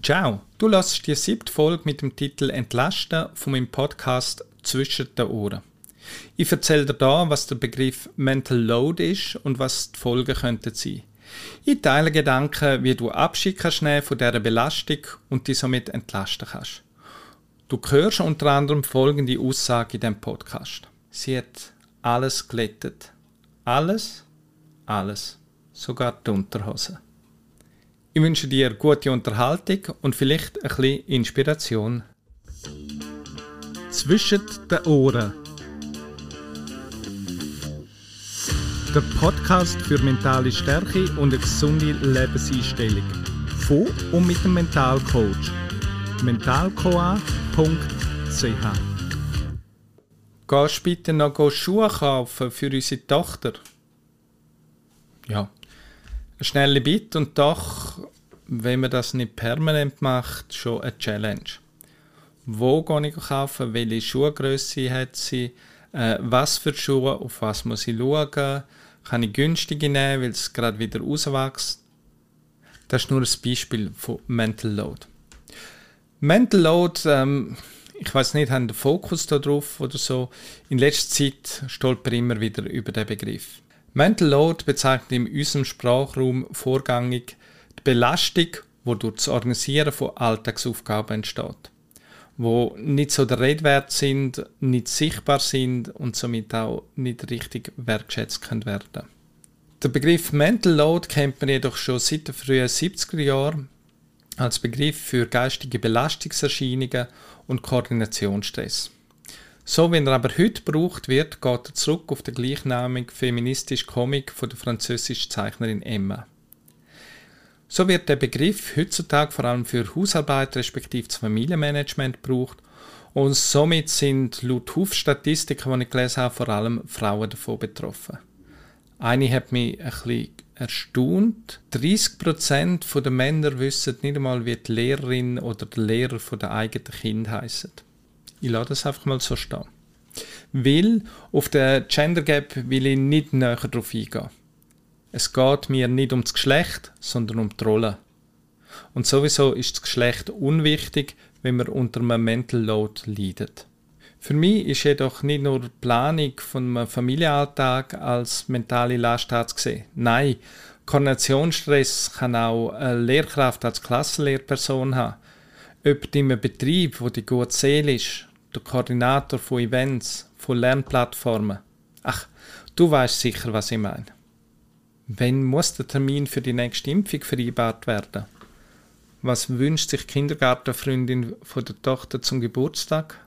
Ciao, du lässt die siebte Folge mit dem Titel Entlasten von meinem Podcast Zwischen den Ohren. Ich erzähle dir da, was der Begriff Mental Load ist und was die Folgen könnten sein. Ich teile Gedanken, wie du Abschied kannst von dieser Belastung und dich somit entlasten kannst. Du hörst unter anderem folgende Aussage in diesem Podcast. Sie hat alles glättet. Alles, alles, sogar die Unterhose. Ich wünsche dir gute Unterhaltung und vielleicht ein bisschen Inspiration. Zwischen den Ohren. Der Podcast für mentale Stärke und eine gesunde Lebenseinstellung. Von und mit dem Mentalcoach. mentalcoa.ch Gehst du bitte noch Schuhe kaufen für unsere Tochter? Ja, schnelle Bit und doch, wenn man das nicht permanent macht, schon eine Challenge. Wo gehe ich kaufen? Welche Schuhgröße hat sie? Äh, was für Schuhe? Auf was muss ich schauen? Kann ich günstige nehmen, weil es gerade wieder rauswächst? Das ist nur ein Beispiel von Mental Load. Mental Load, ähm, ich weiß nicht, haben den Fokus darauf oder so. In letzter Zeit stolper ich immer wieder über den Begriff. Mental Load bezeichnet in unserem Sprachraum vorgängig die Belastung, die durch das Organisieren von Alltagsaufgaben entsteht, wo nicht so der Redwert sind, nicht sichtbar sind und somit auch nicht richtig wertschätzt können werden. Der Begriff Mental Load kennt man jedoch schon seit den frühen 70er Jahren als Begriff für geistige Belastungserscheinungen und Koordinationsstress. So wie er aber heute gebraucht wird, geht er zurück auf den gleichnamigen feministischen Comic von der französischen Zeichnerin Emma. So wird der Begriff heutzutage vor allem für Hausarbeit respektive das Familienmanagement gebraucht und somit sind laut Huf-Statistiken, die ich gelesen habe, vor allem Frauen davon betroffen. Eine hat mich ein erstaunt. 30% der Männer wissen nicht einmal, wie die Lehrerin oder der Lehrer der eigenen Kind heißen. Ich lasse das einfach mal so stehen. Weil auf den Gender Gap will ich nicht näher darauf eingehen. Es geht mir nicht um das Geschlecht, sondern um die Rolle. Und sowieso ist das Geschlecht unwichtig, wenn man unter einem Mental Load leidet. Für mich ist jedoch nicht nur die Planung von einem Familienalltag als mentale Last anzusehen. Nein, Koordinationsstress kann auch eine Lehrkraft als Klassenlehrperson haben. Jemand in einem Betrieb, wo die gut seelisch der Koordinator von Events, von Lernplattformen. Ach, du weißt sicher, was ich meine. Wann muss der Termin für die nächste Impfung vereinbart werden? Was wünscht sich die Kindergartenfreundin von der Tochter zum Geburtstag?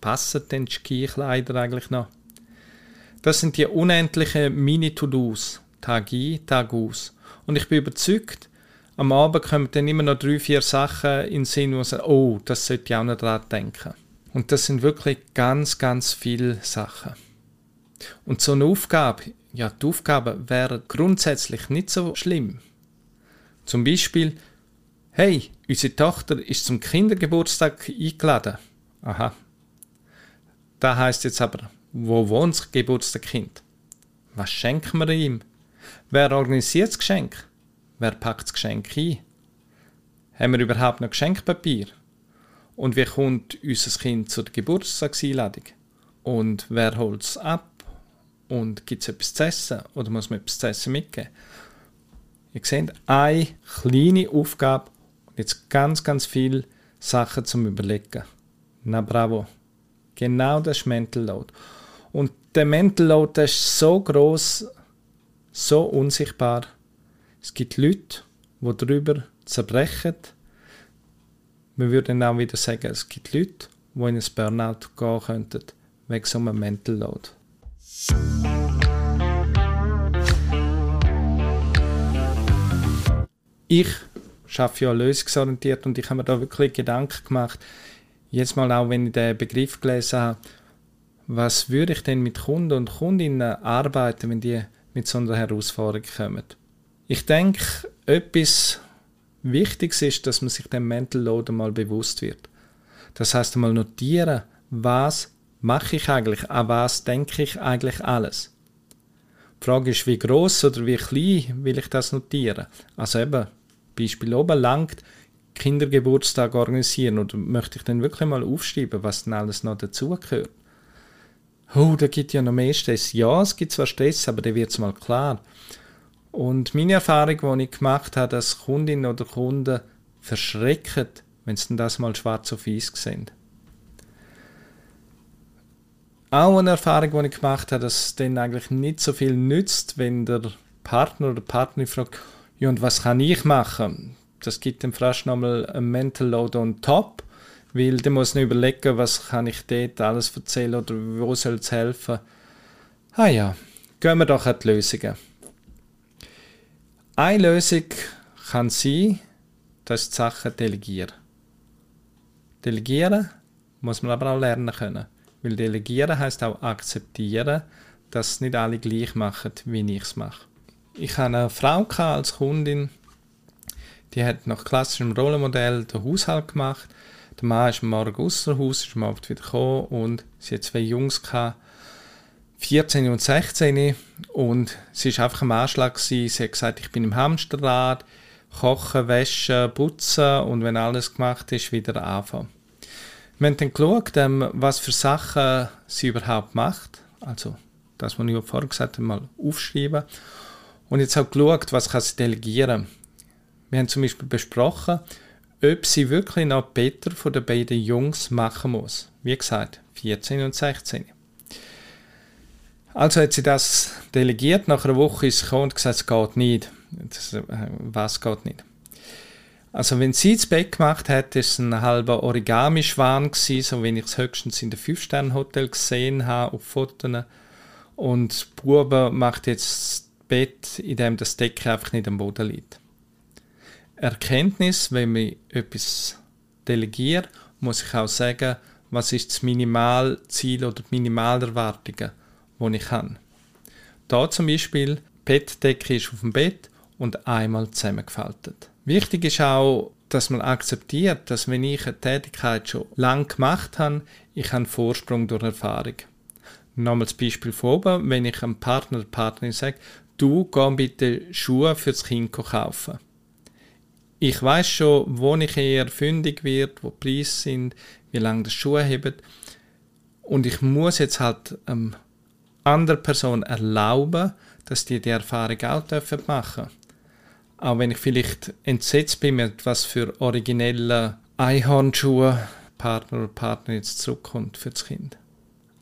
Passen denn die Skikleider eigentlich noch? Das sind die unendlichen Mini-To-Dos, Tag ein, Tag aus. Und ich bin überzeugt, am Abend kommen dann immer noch drei, vier Sachen in den Sinn, wo man sagt, oh, das sollte ich auch noch dran denken. Und das sind wirklich ganz, ganz viele Sachen. Und so eine Aufgabe, ja, die Aufgabe wäre grundsätzlich nicht so schlimm. Zum Beispiel, hey, unsere Tochter ist zum Kindergeburtstag eingeladen. Aha. Da heißt jetzt aber, wo wohnt das Geburtstagskind? Was schenken wir ihm? Wer organisiert das Geschenk? Wer packt das Geschenk ein? Haben wir überhaupt noch Geschenkpapier? Und wie kommt unser Kind zur Geburtstagseinladung? Und wer holt es ab? Und gibt es etwas zu essen? Oder muss man etwas zu essen mitgeben? Ihr seht, eine kleine Aufgabe und jetzt ganz, ganz viele Sachen zum Überlegen. Na bravo. Genau das ist Mental Load. Und der Mental Load der ist so groß, so unsichtbar. Es gibt Leute, die darüber zerbrechen, man würde dann auch wieder sagen, es gibt Leute, die in ein Burnout gehen könnten, wegen so einem Mental Load. Ich arbeite ja lösungsorientiert und ich habe mir da wirklich Gedanken gemacht, jetzt mal auch, wenn ich den Begriff gelesen habe, was würde ich denn mit Kunden und Kundinnen arbeiten, wenn die mit so einer Herausforderung kommen? Ich denke, etwas, Wichtig ist, dass man sich dem Mental Load mal bewusst wird. Das heißt einmal notieren, was mache ich eigentlich, an was denke ich eigentlich alles. Die Frage ist, wie groß oder wie klein will ich das notieren? Also eben, Beispiel oben langt, Kindergeburtstag organisieren oder möchte ich dann wirklich mal aufschreiben, was denn alles noch dazugehört? Oh, da gibt ja noch mehr Stress. Ja, es gibt zwar Stress, aber der wird es mal klar. Und meine Erfahrung, die ich gemacht habe, dass Kundinnen oder Kunden verschrecken, wenn sie das mal schwarz auf weiß sehen. Auch eine Erfahrung, die ich gemacht habe, dass es dann eigentlich nicht so viel nützt, wenn der Partner oder Partnerin fragt, ja, und was kann ich machen? Das gibt dann fast nochmal ein Mental Load on top, weil der muss nicht überlegen, was kann ich dort alles erzählen oder wo soll es helfen. Ah ja, gehen wir doch an die Lösungen. Eine Lösung kann sein, dass die Sachen delegieren. Delegieren muss man aber auch lernen können. Weil delegieren heißt auch akzeptieren, dass nicht alle gleich machen, wie ich es mache. Ich hatte eine Frau als Kundin, die hat nach klassischem Rollenmodell den Haushalt gemacht. Der Mann ist am Morgen außer Haus, ist Abend wieder gekommen und sie hat zwei Jungs gehabt, 14 und 16 und sie war einfach am Anschlag. Gewesen. Sie hat gesagt, ich bin im Hamsterrad, kochen, waschen, putzen und wenn alles gemacht ist, wieder anfangen. Wir haben dann geschaut, ähm, was für Sachen sie überhaupt macht. Also das, was ich vorher gesagt habe, mal aufschreiben. Und jetzt auch geschaut, was kann sie delegieren. Wir haben zum Beispiel besprochen, ob sie wirklich noch Peter von den beiden Jungs machen muss. Wie gesagt, 14 und 16. Also hat sie das delegiert. Nach einer Woche ist sie gekommen und gesagt, es geht nicht. Das, äh, was geht nicht? Also wenn sie das Bett gemacht hat, ist es ein halber Origami-Schwan so wie ich es höchstens in der Fünf-Sterne-Hotel gesehen habe auf Fotos. Und Bube macht jetzt das Bett, in dem das Decke einfach nicht am Boden liegt. Erkenntnis, wenn man etwas delegiert, muss ich auch sagen, was ist das Minimalziel oder die Minimalerwartungen, die ich habe. Da zum Beispiel, die Bettdecke ist auf dem Bett und einmal zusammengefaltet. Wichtig ist auch, dass man akzeptiert, dass wenn ich eine Tätigkeit schon lang gemacht habe, ich einen Vorsprung durch Erfahrung. Nochmals Beispiel von oben, wenn ich einem Partner oder Partnerin sage, du geh bitte Schuhe fürs Kind kaufen. Ich weiß schon, wo ich eher fündig wird, wo die Preise sind, wie lange das Schuhe haben. Und ich muss jetzt halt ähm, andere Person erlauben, dass die die Erfahrung auch machen dürfen. Auch wenn ich vielleicht entsetzt bin, mit was für originelle Einhornschuhe Partner oder Partner jetzt zurückkommt für das Kind.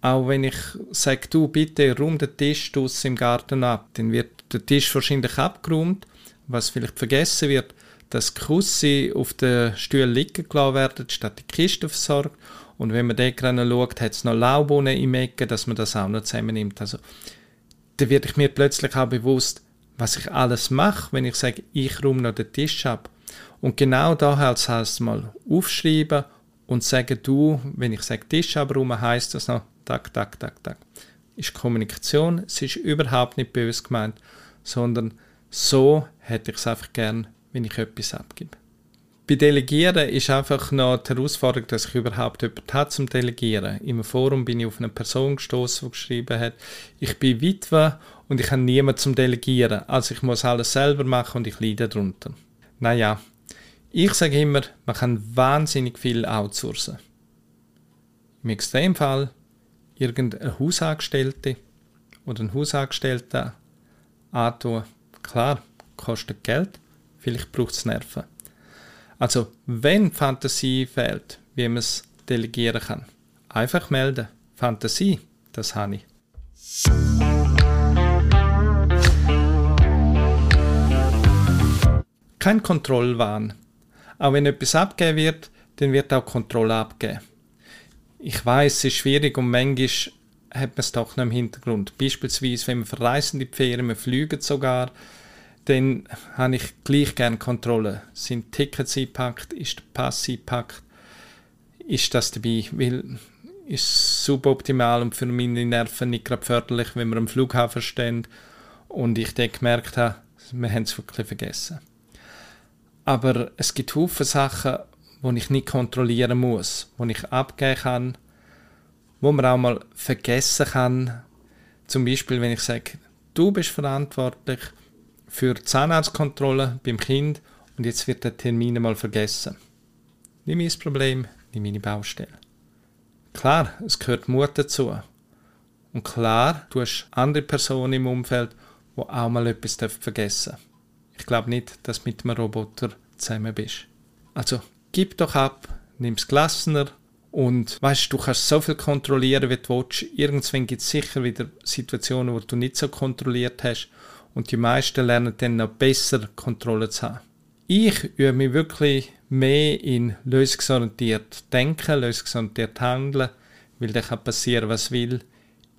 Auch wenn ich sage, du bitte räum den Tisch draussen im Garten ab, dann wird der Tisch wahrscheinlich abgeräumt. Was vielleicht vergessen wird, dass Kussi auf den Stühlen liegen gelassen werden, statt die Kiste versorgt. Und wenn man dort schaut, hat es noch Laubbohnen im Ecken, dass man das auch noch zusammennimmt. Also, da werde ich mir plötzlich auch bewusst, was ich alles mache, wenn ich sage, ich räume noch den Tisch ab. Und genau da heißt es mal aufschreiben und sagen, du, wenn ich sage Tisch abräumen, heißt das noch, tak, tak, tak, tak. Ist Kommunikation, es ist überhaupt nicht böse gemeint, sondern so hätte ich es einfach gern, wenn ich etwas abgebe. Bei Delegieren ist einfach noch die Herausforderung, dass ich überhaupt jemanden habe zum Delegieren. Im Forum bin ich auf eine Person gestoßen, die geschrieben hat, ich bin Witwe und ich habe niemanden zum Delegieren. Also ich muss alles selber machen und ich leide darunter. Naja, ich sage immer, man kann wahnsinnig viel outsourcen. Im Extremfall irgendeine Hausangestellte oder ein Hausangestellter antun. Klar, kostet Geld, vielleicht braucht es Nerven. Also, wenn Fantasie fehlt, wie man es delegieren kann, einfach melden. Fantasie, das habe ich. Kein Kontrollwahn. Auch wenn etwas abgegeben wird, dann wird auch Kontrolle abgegeben. Ich weiß, es ist schwierig und manchmal hat man es doch noch im Hintergrund. Beispielsweise, wenn wir verreisen die Ferien, wir fliegen sogar, dann habe ich gleich gerne Kontrolle. Sind Tickets eingepackt? Ist der Pass eingepackt? Ist das dabei? Weil ist suboptimal und für meine Nerven nicht gerade förderlich, wenn wir am Flughafen stehen und ich dann gemerkt habe, wir haben es wirklich vergessen. Aber es gibt viele Sachen, die ich nicht kontrollieren muss, die ich abgeben kann, wo man auch mal vergessen kann. Zum Beispiel, wenn ich sage, du bist verantwortlich für Zahnarztkontrolle beim Kind und jetzt wird der Termin mal vergessen. Nicht mein Problem, nicht meine Baustelle. Klar, es gehört Mut dazu. Und klar, du hast andere Personen im Umfeld, die auch mal etwas vergessen dürfen. Ich glaube nicht, dass du mit einem Roboter zusammen bist. Also, gib doch ab, nimm es gelassener und weißt du kannst so viel kontrollieren, wie du willst. Irgendwann gibt es sicher wieder Situationen, wo du nicht so kontrolliert hast und die meisten lernen dann noch besser Kontrolle zu haben. Ich übe mich wirklich mehr in lösungsorientiert denken, lösungsorientiert handeln, weil dann kann passieren, was will.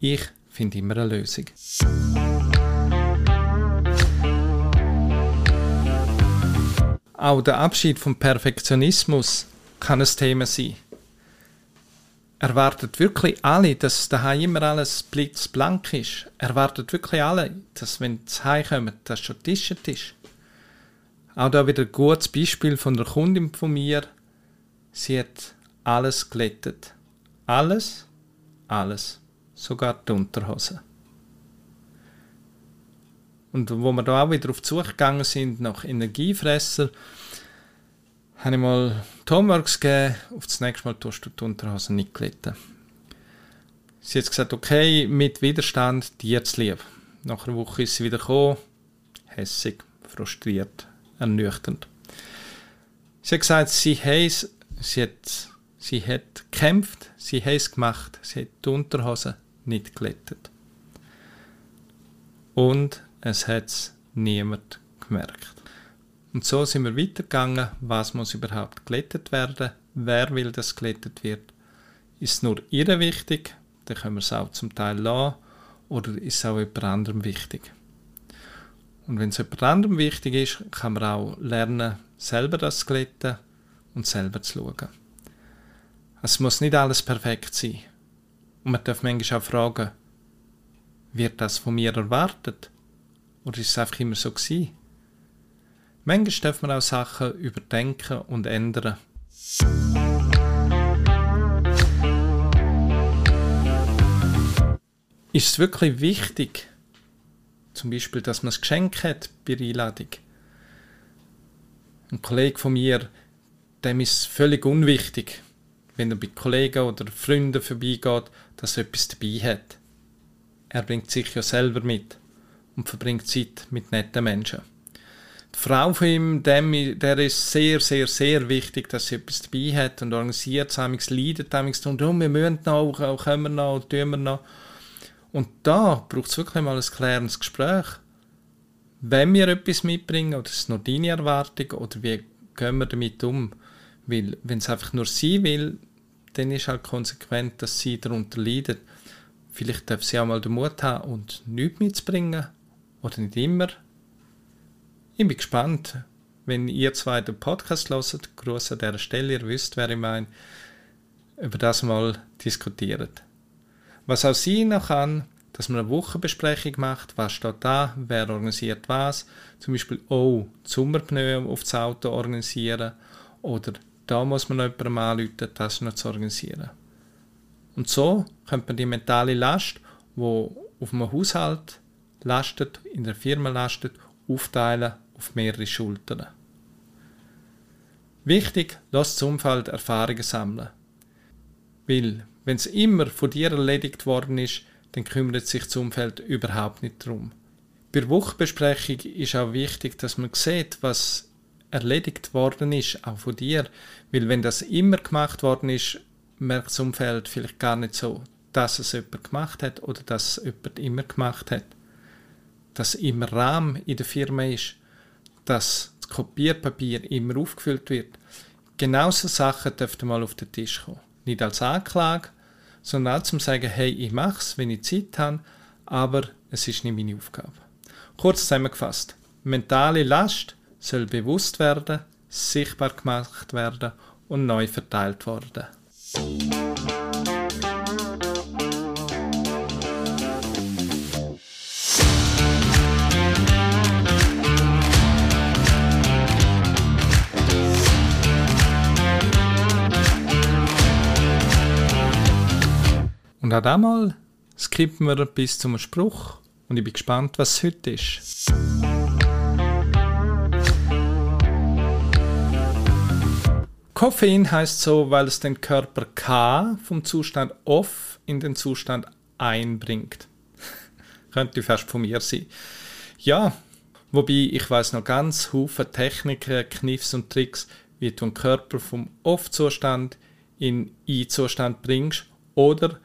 Ich finde immer eine Lösung. Auch der Abschied vom Perfektionismus kann ein Thema sein. Erwartet wirklich alle, dass daheim immer alles blitzblank ist? Erwartet wirklich alle, dass wenn sie heimkommen, dass schon getischt ist? Auch da wieder ein gutes Beispiel von der Kundin von mir. Sie hat alles glättet. Alles, alles. Sogar die Unterhose. Und wo wir da auch wieder auf die Suche gegangen sind nach Energiefresser, habe ich mal Homeworks gegeben, auf das nächste Mal tust du die Unterhose nicht glätten. Sie hat gesagt, okay, mit Widerstand, dir zu lieb. Nach einer Woche ist sie wieder gekommen, hässig, frustriert, ernüchternd. Sie hat gesagt, sie, hat, sie, hat, sie hat gekämpft, sie hat es gemacht, sie hat die Unterhose nicht glättet. Und es hat niemand gemerkt. Und so sind wir weitergegangen, was muss überhaupt glättet werden, wer will, dass glättet wird. Ist nur ihr wichtig, dann können wir es auch zum Teil lassen, oder ist es auch jemand anderem wichtig. Und wenn es jemand anderem wichtig ist, kann man auch lernen, selber das zu glätten und selber zu schauen. Es muss nicht alles perfekt sein. Und man darf manchmal auch fragen, wird das von mir erwartet? Oder ist es einfach immer so gewesen? Manchmal darf man auch Sachen überdenken und ändern. Ist es wirklich wichtig, zum Beispiel, dass man ein Geschenk hat bei der Einladung? Ein Kollege von mir, dem ist es völlig unwichtig, wenn er bei Kollegen oder Freunden vorbeigeht, dass er etwas dabei hat. Er bringt sich ja selber mit und verbringt Zeit mit netten Menschen. Frau von ihm, dem, der ist sehr, sehr, sehr wichtig, dass sie etwas dabei hat und organisiert es, leidet es und oh, wir müssen noch, auch können wir noch, tun wir noch. Und da braucht es wirklich mal ein klärendes Gespräch. Wenn wir etwas mitbringen, oder ist es nur deine Erwartung, oder wie gehen wir damit um? Weil, wenn es einfach nur sie will, dann ist halt konsequent, dass sie darunter leidet. Vielleicht darf sie auch mal den Mut haben und nichts mitzubringen. Oder nicht immer. Ich bin gespannt, wenn ihr zwei den Podcast hört. Gruß an dieser Stelle, ihr wisst, wer ich meine. Über das mal diskutiert. Was auch sein kann, dass man eine Wochenbesprechung macht, was steht da, wer organisiert was. Zum Beispiel, oh, Sommerpneu aufs Auto organisieren. Oder da muss man noch jemandem anrufen, das noch zu organisieren. Und so könnte man die mentale Last, die auf einem Haushalt lastet, in der Firma lastet, aufteilen auf mehrere Schultern. Wichtig, lass das Umfeld Erfahrungen sammeln. Weil, wenn es immer von dir erledigt worden ist, dann kümmert sich das Umfeld überhaupt nicht darum. Bei der Wochenbesprechung ist auch wichtig, dass man sieht, was erledigt worden ist, auch von dir. Weil wenn das immer gemacht worden ist, merkt das Umfeld vielleicht gar nicht so, dass es jemand gemacht hat oder dass es jemand immer gemacht hat. Dass immer Rahmen in der Firma ist, dass das Kopierpapier immer aufgefüllt wird. Genauso Sachen dürften mal auf den Tisch kommen. Nicht als Anklage, sondern auch zum sagen, hey, ich mache es, wenn ich Zeit habe, aber es ist nicht meine Aufgabe. Kurz zusammengefasst. Mentale Last soll bewusst werden, sichtbar gemacht werden und neu verteilt werden. Und auch einmal skippen wir bis zum Spruch und ich bin gespannt, was es heute ist. Koffein heißt so, weil es den Körper K vom Zustand off in den Zustand einbringt. Könnte fast von mir sein. Ja, wobei ich weiß noch ganz viele Techniken, Kniffs und Tricks, wie du den Körper vom Off-Zustand in I-Zustand bringst oder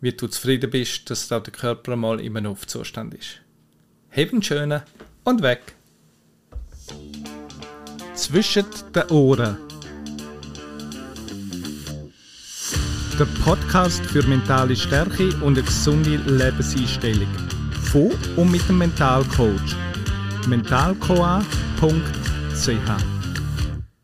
wie du zufrieden bist, dass da der Körper mal im Off-Zustand ist. Heben schöne und weg. Zwischen den Ohren der Podcast für mentale Stärke und eine gesunde Lebenseinstellung. Von und mit dem Mentalcoach. mentalcoa.ch